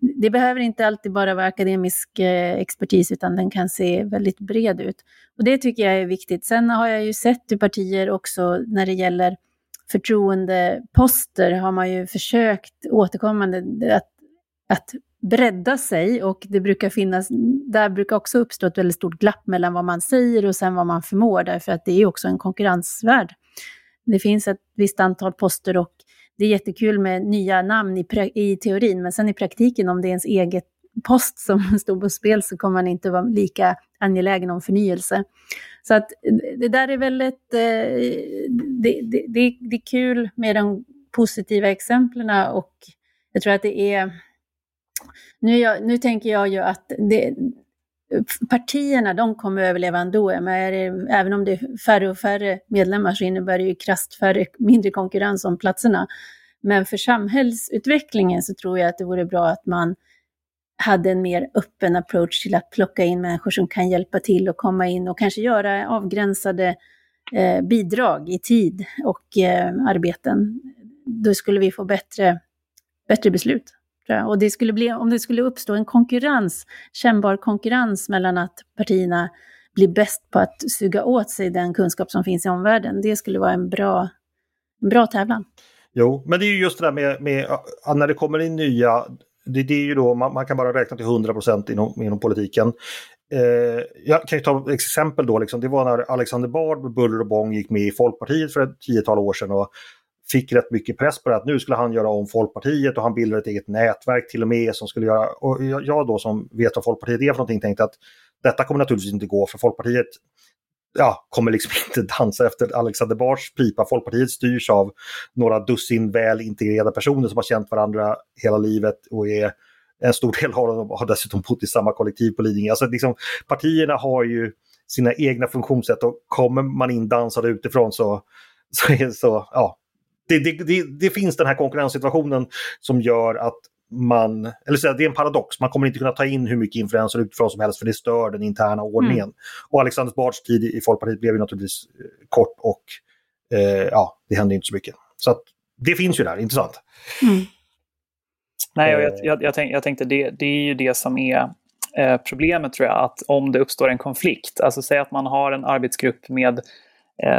det behöver inte alltid bara vara akademisk eh, expertis, utan den kan se väldigt bred ut. Och det tycker jag är viktigt. Sen har jag ju sett hur partier också när det gäller förtroendeposter har man ju försökt återkommande att, att bredda sig och det brukar finnas, där brukar också uppstå ett väldigt stort glapp mellan vad man säger och sen vad man förmår, därför att det är också en konkurrensvärld. Det finns ett visst antal poster och det är jättekul med nya namn i, i teorin, men sen i praktiken om det är ens eget post som står på spel så kommer man inte vara lika angelägen om förnyelse. Så att det där är väldigt, eh, det, det, det, det är kul med de positiva exemplen och jag tror att det är, nu, jag, nu tänker jag ju att det, partierna de kommer att överleva ändå. Men även om det är färre och färre medlemmar så innebär det ju krasst färre, mindre konkurrens om platserna. Men för samhällsutvecklingen så tror jag att det vore bra att man hade en mer öppen approach till att plocka in människor som kan hjälpa till och komma in och kanske göra avgränsade eh, bidrag i tid och eh, arbeten. Då skulle vi få bättre, bättre beslut. Och det skulle bli, om det skulle uppstå en konkurrens, kännbar konkurrens mellan att partierna blir bäst på att suga åt sig den kunskap som finns i omvärlden, det skulle vara en bra, en bra tävlan. Jo, men det är ju just det där med, med när det kommer in nya, det, det är ju då man, man, kan bara räkna till 100 procent inom, inom politiken. Eh, jag kan ju ta ett exempel då, liksom, det var när Alexander Bard med buller och bång gick med i Folkpartiet för ett tiotal år sedan och fick rätt mycket press på det att nu skulle han göra om Folkpartiet och han bildade ett eget nätverk till och med som skulle göra, och jag då som vet vad Folkpartiet är för någonting tänkte att detta kommer naturligtvis inte gå för Folkpartiet ja, kommer liksom inte dansa efter Alexander Bars pipa. Folkpartiet styrs av några dussin väl integrerade personer som har känt varandra hela livet och är en stor del av dem har dessutom bott i samma kollektiv på Lidingö. Alltså liksom, partierna har ju sina egna funktionssätt och kommer man in dansade utifrån så, så, är, så ja, det, det, det, det, finns den här konkurrenssituationen som gör att man, eller så, det är en paradox, man kommer inte kunna ta in hur mycket influenser utifrån som helst för det stör den interna ordningen. Mm. Och Alexander Bards tid i Folkpartiet blev ju naturligtvis eh, kort och eh, ja, det hände inte så mycket. Så att, det finns ju där, intressant. Mm. Nej, och jag, jag, jag, tänk, jag tänkte det, det är ju det som är eh, problemet tror jag, att om det uppstår en konflikt, alltså säg att man har en arbetsgrupp med eh,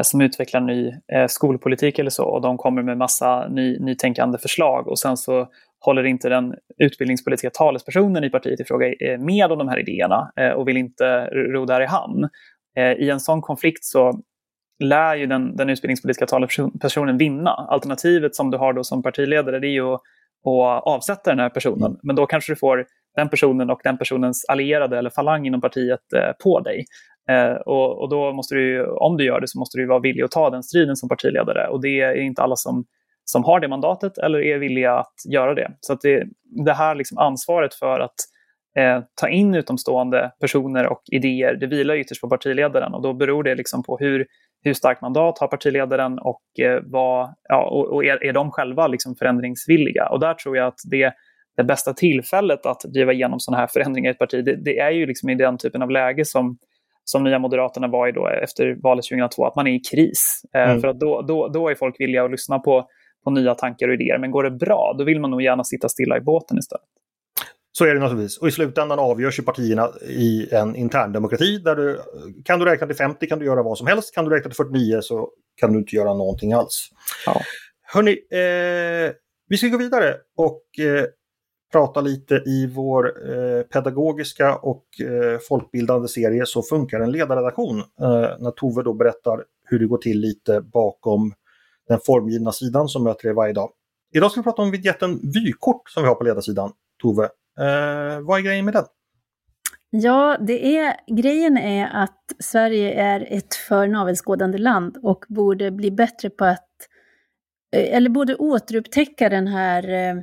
som utvecklar ny eh, skolpolitik eller så och de kommer med massa ny, nytänkande förslag och sen så håller inte den utbildningspolitiska talespersonen i partiet i fråga eh, med om de här idéerna eh, och vill inte ro där i hamn. Eh, I en sån konflikt så lär ju den, den utbildningspolitiska talespersonen vinna. Alternativet som du har då som partiledare det är ju att, att avsätta den här personen. Mm. Men då kanske du får den personen och den personens allierade eller falang inom partiet på dig. Eh, och, och, då måste du, om du gör det, så måste du vara villig att ta den striden som partiledare. Och det är inte alla som, som har det mandatet eller är villiga att göra det. Så att det, det här liksom ansvaret för att eh, ta in utomstående personer och idéer, det vilar ytterst på partiledaren. Och då beror det liksom på hur, hur starkt mandat har partiledaren och, eh, vad, ja, och, och är, är de själva liksom förändringsvilliga. Och där tror jag att det det bästa tillfället att driva igenom sådana här förändringar i ett parti, det, det, är ju liksom i den typen av läge som som Nya Moderaterna var i då efter valet 2002, att man är i kris. Eh, mm. För att då, då, då är folk villiga att lyssna på, på nya tankar och idéer. Men går det bra, då vill man nog gärna sitta stilla i båten istället. Så är det naturligtvis. Och i slutändan avgörs ju partierna i en intern demokrati där du kan du räkna till 50 kan du göra vad som helst. Kan du räkna till 49 så kan du inte göra någonting alls. Ja. Hörni, eh, vi ska gå vidare och eh, prata lite i vår eh, pedagogiska och eh, folkbildande serie Så funkar en ledarredaktion. Eh, när Tove då berättar hur det går till lite bakom den formgivna sidan som möter er varje dag. Idag ska vi prata om vignetten vykort som vi har på ledarsidan. Tove, eh, vad är grejen med den? Ja, det är, grejen är att Sverige är ett för navelskådande land och borde bli bättre på att, eh, eller borde återupptäcka den här eh,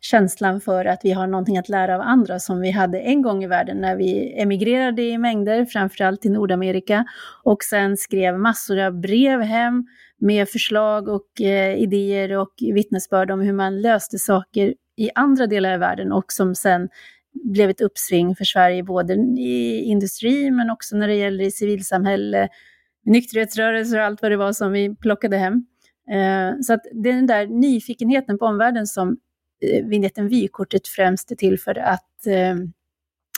känslan för att vi har någonting att lära av andra som vi hade en gång i världen när vi emigrerade i mängder, framförallt till Nordamerika, och sen skrev massor av brev hem med förslag och eh, idéer och vittnesbörd om hur man löste saker i andra delar av världen och som sen blev ett uppsving för Sverige både i industri men också när det gäller i civilsamhälle, nykterhetsrörelser och allt vad det var som vi plockade hem. Eh, så att det är den där nyfikenheten på omvärlden som vignetten vykortet främst är till för att eh,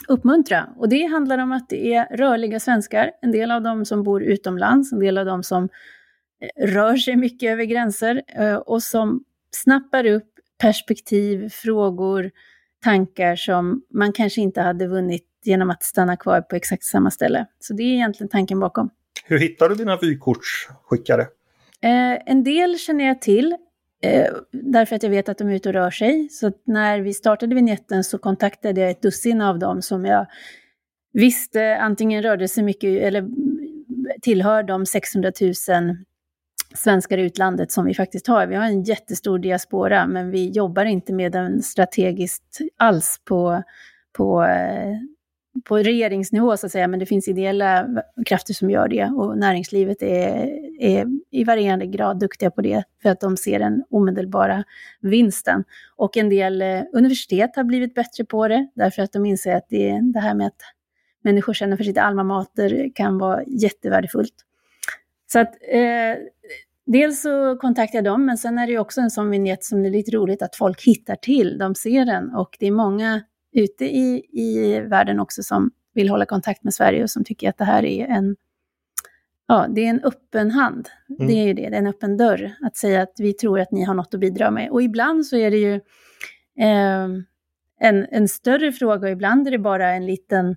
uppmuntra. Och det handlar om att det är rörliga svenskar, en del av dem som bor utomlands, en del av dem som eh, rör sig mycket över gränser eh, och som snappar upp perspektiv, frågor, tankar som man kanske inte hade vunnit genom att stanna kvar på exakt samma ställe. Så det är egentligen tanken bakom. Hur hittar du dina vykortsskickare? Eh, en del känner jag till. Eh, därför att jag vet att de är ute och rör sig. Så när vi startade vignetten så kontaktade jag ett dussin av dem som jag visste antingen rörde sig mycket eller tillhör de 600 000 svenskar i utlandet som vi faktiskt har. Vi har en jättestor diaspora men vi jobbar inte med den strategiskt alls på, på eh, på regeringsnivå så att säga, men det finns ideella krafter som gör det och näringslivet är, är i varierande grad duktiga på det för att de ser den omedelbara vinsten. Och en del eh, universitet har blivit bättre på det därför att de inser att det, det här med att människor känner för sitt alma mater kan vara jättevärdefullt. Så att eh, dels så kontaktar jag dem, men sen är det också en sån vignett som det är lite roligt att folk hittar till. De ser den och det är många ute i, i världen också som vill hålla kontakt med Sverige och som tycker att det här är en, ja, det är en öppen hand. Mm. Det är ju det, det är en öppen dörr att säga att vi tror att ni har något att bidra med. Och ibland så är det ju eh, en, en större fråga och ibland är det bara en liten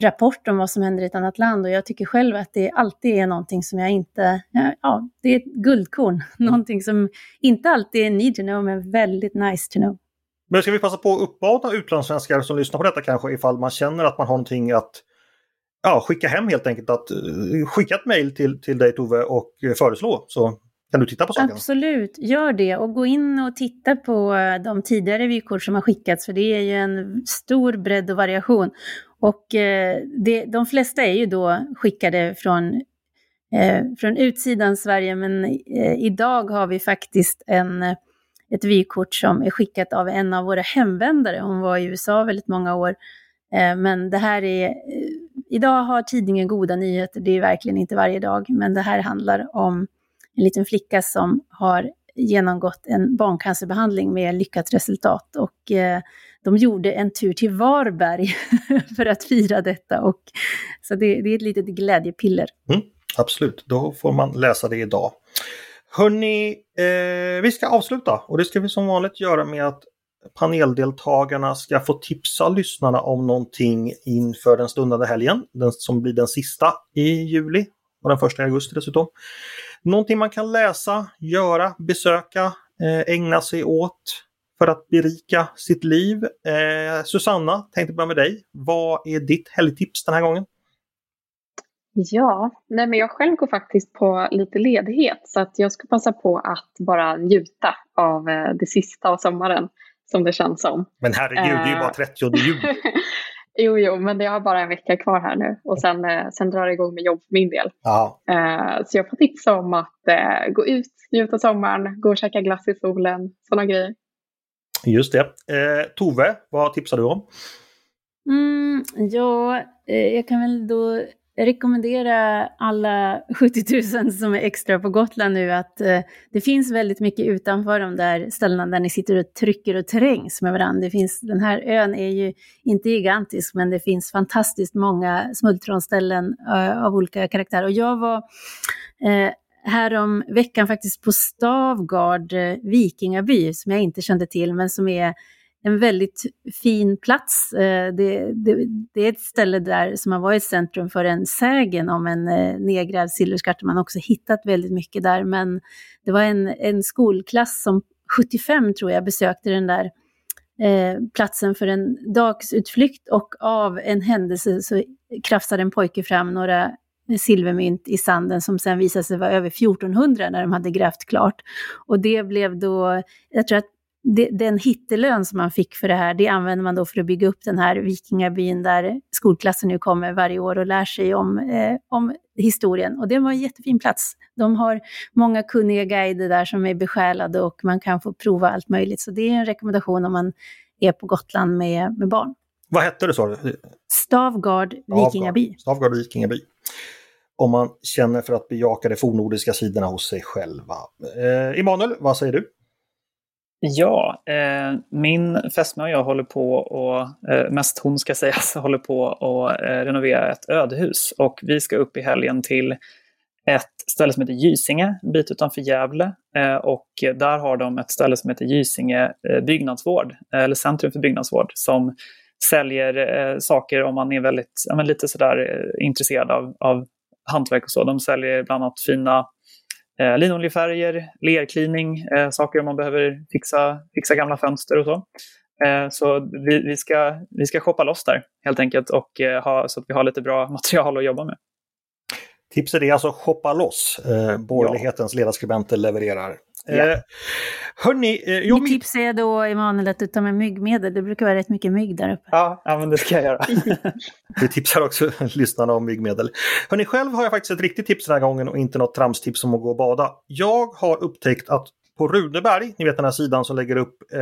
rapport om vad som händer i ett annat land och jag tycker själv att det alltid är någonting som jag inte, ja, det är ett guldkorn, mm. någonting som inte alltid är need to know men väldigt nice to know. Men ska vi passa på att uppmana utlandssvenskar som lyssnar på detta kanske ifall man känner att man har någonting att ja, skicka hem helt enkelt. Att, uh, skicka ett mejl till, till dig Tove och eh, föreslå så kan du titta på saken? Absolut, gör det och gå in och titta på eh, de tidigare vykort som har skickats för det är ju en stor bredd och variation. Och eh, det, de flesta är ju då skickade från, eh, från utsidan Sverige men eh, idag har vi faktiskt en, ett vykort som är skickat av en av våra hemvändare. Hon var i USA väldigt många år. Eh, men det här är, eh, idag har tidningen goda nyheter, det är verkligen inte varje dag, men det här handlar om en liten flicka som har genomgått en barncancerbehandling med lyckat resultat. Och eh, de gjorde en tur till Varberg för att fira detta. Och, så det, det är ett litet glädjepiller. Mm, absolut, då får man läsa det idag. Hörni, eh, vi ska avsluta och det ska vi som vanligt göra med att paneldeltagarna ska få tipsa lyssnarna om någonting inför den stundande helgen, den som blir den sista i juli och den första i augusti dessutom. Någonting man kan läsa, göra, besöka, eh, ägna sig åt för att berika sitt liv. Eh, Susanna, tänkte börja med dig. Vad är ditt helgtips den här gången? Ja, nej men jag själv går faktiskt på lite ledighet så att jag ska passa på att bara njuta av eh, det sista av sommaren som det känns som. Men herregud, det är ju bara 30 juli. Jo, jo, men jag har bara en vecka kvar här nu och sen, eh, sen drar det igång med jobb för min del. Eh, så jag får tipsa om att eh, gå ut, njuta sommaren, gå och käka glass i solen, sådana grejer. Just det. Eh, Tove, vad tipsar du om? Mm, ja, eh, jag kan väl då jag rekommenderar alla 70 000 som är extra på Gotland nu att eh, det finns väldigt mycket utanför de där ställena där ni sitter och trycker och trängs med varandra. Det finns, den här ön är ju inte gigantisk men det finns fantastiskt många smultronställen eh, av olika karaktär. Och jag var eh, härom veckan faktiskt på Stavgard eh, vikingaby som jag inte kände till men som är en väldigt fin plats. Eh, det, det, det, är ett ställe där som har varit centrum för en sägen om en eh, nedgrävd silverskatt. Man har också hittat väldigt mycket där, men det var en, en skolklass som 75 tror jag besökte den där eh, platsen för en dagsutflykt och av en händelse så krafsade en pojke fram några silvermynt i sanden som sen visade sig vara över 1400 när de hade grävt klart. Och det blev då, jag tror att det, den hittelön som man fick för det här, det använder man då för att bygga upp den här vikingabyn där skolklassen nu kommer varje år och lär sig om, eh, om historien. Och det var en jättefin plats. De har många kunniga guider där som är besjälade och man kan få prova allt möjligt. Så det är en rekommendation om man är på Gotland med, med barn. Vad hette det sa du? Stavgard Vikingaby. Stavgard Vikingaby. Om man känner för att bejaka de fornordiska sidorna hos sig själva. Eh, Emanuel, vad säger du? Ja, eh, min fästmö och jag håller på och, eh, mest hon ska sägas, håller på att eh, renovera ett ödehus. Och vi ska upp i helgen till ett ställe som heter Gysinge, en bit utanför Gävle. Eh, och där har de ett ställe som heter Gysinge eh, byggnadsvård, eh, eller Centrum för byggnadsvård, som säljer eh, saker om man är väldigt, ja, lite sådär eh, intresserad av, av hantverk och så. De säljer bland annat fina eh, linoljefärger, lerklining, eh, saker om man behöver fixa, fixa gamla fönster och så. Eh, så vi, vi, ska, vi ska shoppa loss där helt enkelt och eh, ha, så att vi har lite bra material att jobba med. Tipset är alltså shoppa loss. Eh, borgerlighetens ja. ledarskribenter levererar. Yeah. Eh, hörni, eh, jag... Mitt tips är då, Emanuel, att du tar med myggmedel. Det brukar vara rätt mycket mygg där uppe. Ja, ja men det ska jag göra. Vi tipsar också lyssnarna om myggmedel. Hörni, själv har jag faktiskt ett riktigt tips den här gången och inte något tramstips om att gå och bada. Jag har upptäckt att på Runeberg, ni vet den här sidan som lägger upp, eh,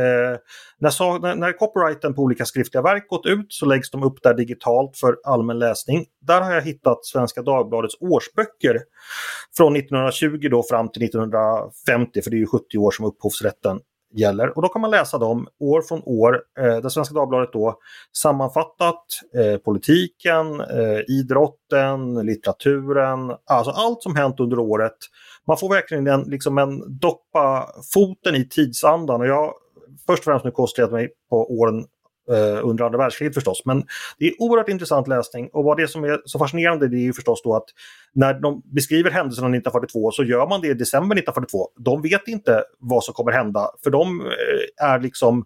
när, när, copyrighten på olika skriftliga verk gått ut så läggs de upp där digitalt för allmän läsning. Där har jag hittat Svenska Dagbladets årsböcker från 1920 då fram till 1950, för det är ju 70 år som upphovsrätten gäller. Och då kan man läsa dem år från år, eh, där Svenska Dagbladet då sammanfattat eh, politiken, eh, idrotten, litteraturen, alltså allt som hänt under året. Man får verkligen en, liksom en doppa foten i tidsandan och jag först och främst nu koncentrerat mig på åren eh, under andra världskriget förstås. Men det är oerhört intressant läsning och vad det som är så fascinerande det är ju förstås då att när de beskriver händelserna 1942 så gör man det i december 1942. De vet inte vad som kommer hända för de eh, är liksom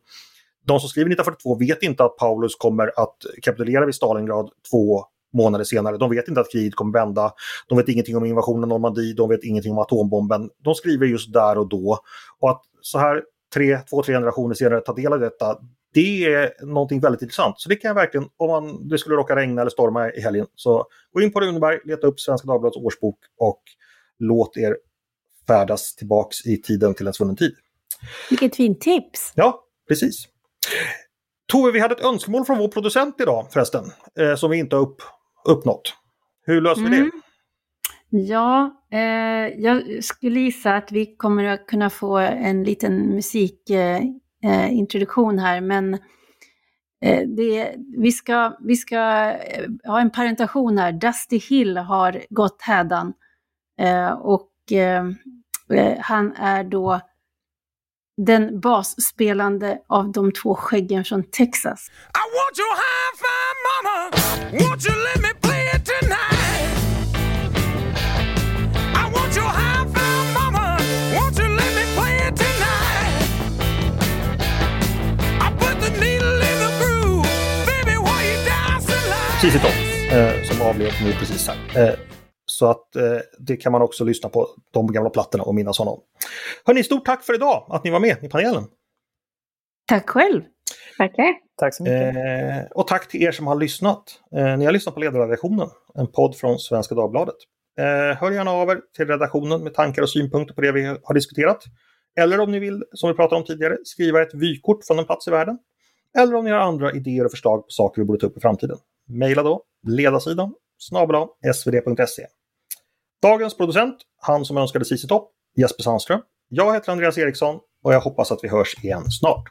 de som skriver 1942 vet inte att Paulus kommer att kapitulera vid Stalingrad två månader senare. De vet inte att kriget kommer vända. De vet ingenting om invasionen av Normandie. De vet ingenting om atombomben. De skriver just där och då. Och att så här tre, två, tre generationer senare ta del av detta, det är någonting väldigt intressant. Så det kan jag verkligen, om man, det skulle råka regna eller storma i helgen, så gå in på Runeberg, leta upp Svenska Dagbladets årsbok och låt er färdas tillbaks i tiden till en svunnen tid. Vilket fint tips! Ja, precis. Tove, vi hade ett önskemål från vår producent idag förresten, eh, som vi inte har upp, uppnått. Hur löser vi det? Mm. Ja, eh, jag skulle gissa att vi kommer att kunna få en liten musikintroduktion eh, här, men eh, det, vi, ska, vi ska eh, ha en parentation här. Dusty Hill har gått hädan eh, och han är då den basspelande av de två skäggen från Texas. I want you high five mama, won't you let me play it tonight? I put the needle in the groove, baby while you dance alive. Precis eh, som avled nu precis här. Eh, så att eh, det kan man också lyssna på de gamla plattorna och minnas honom. Hörni, stort tack för idag att ni var med i panelen. Tack själv. Tackar. Tack så mycket. Eh, och tack till er som har lyssnat. Eh, ni har lyssnat på Ledarredaktionen, en podd från Svenska Dagbladet. Eh, hör gärna av er till redaktionen med tankar och synpunkter på det vi har diskuterat. Eller om ni vill, som vi pratade om tidigare, skriva ett vykort från en plats i världen. Eller om ni har andra idéer och förslag på saker vi borde ta upp i framtiden. Maila då ledarsidan snabel svd.se. Dagens producent, han som önskade CC Topp, Jesper Sandström. Jag heter Andreas Eriksson och jag hoppas att vi hörs igen snart.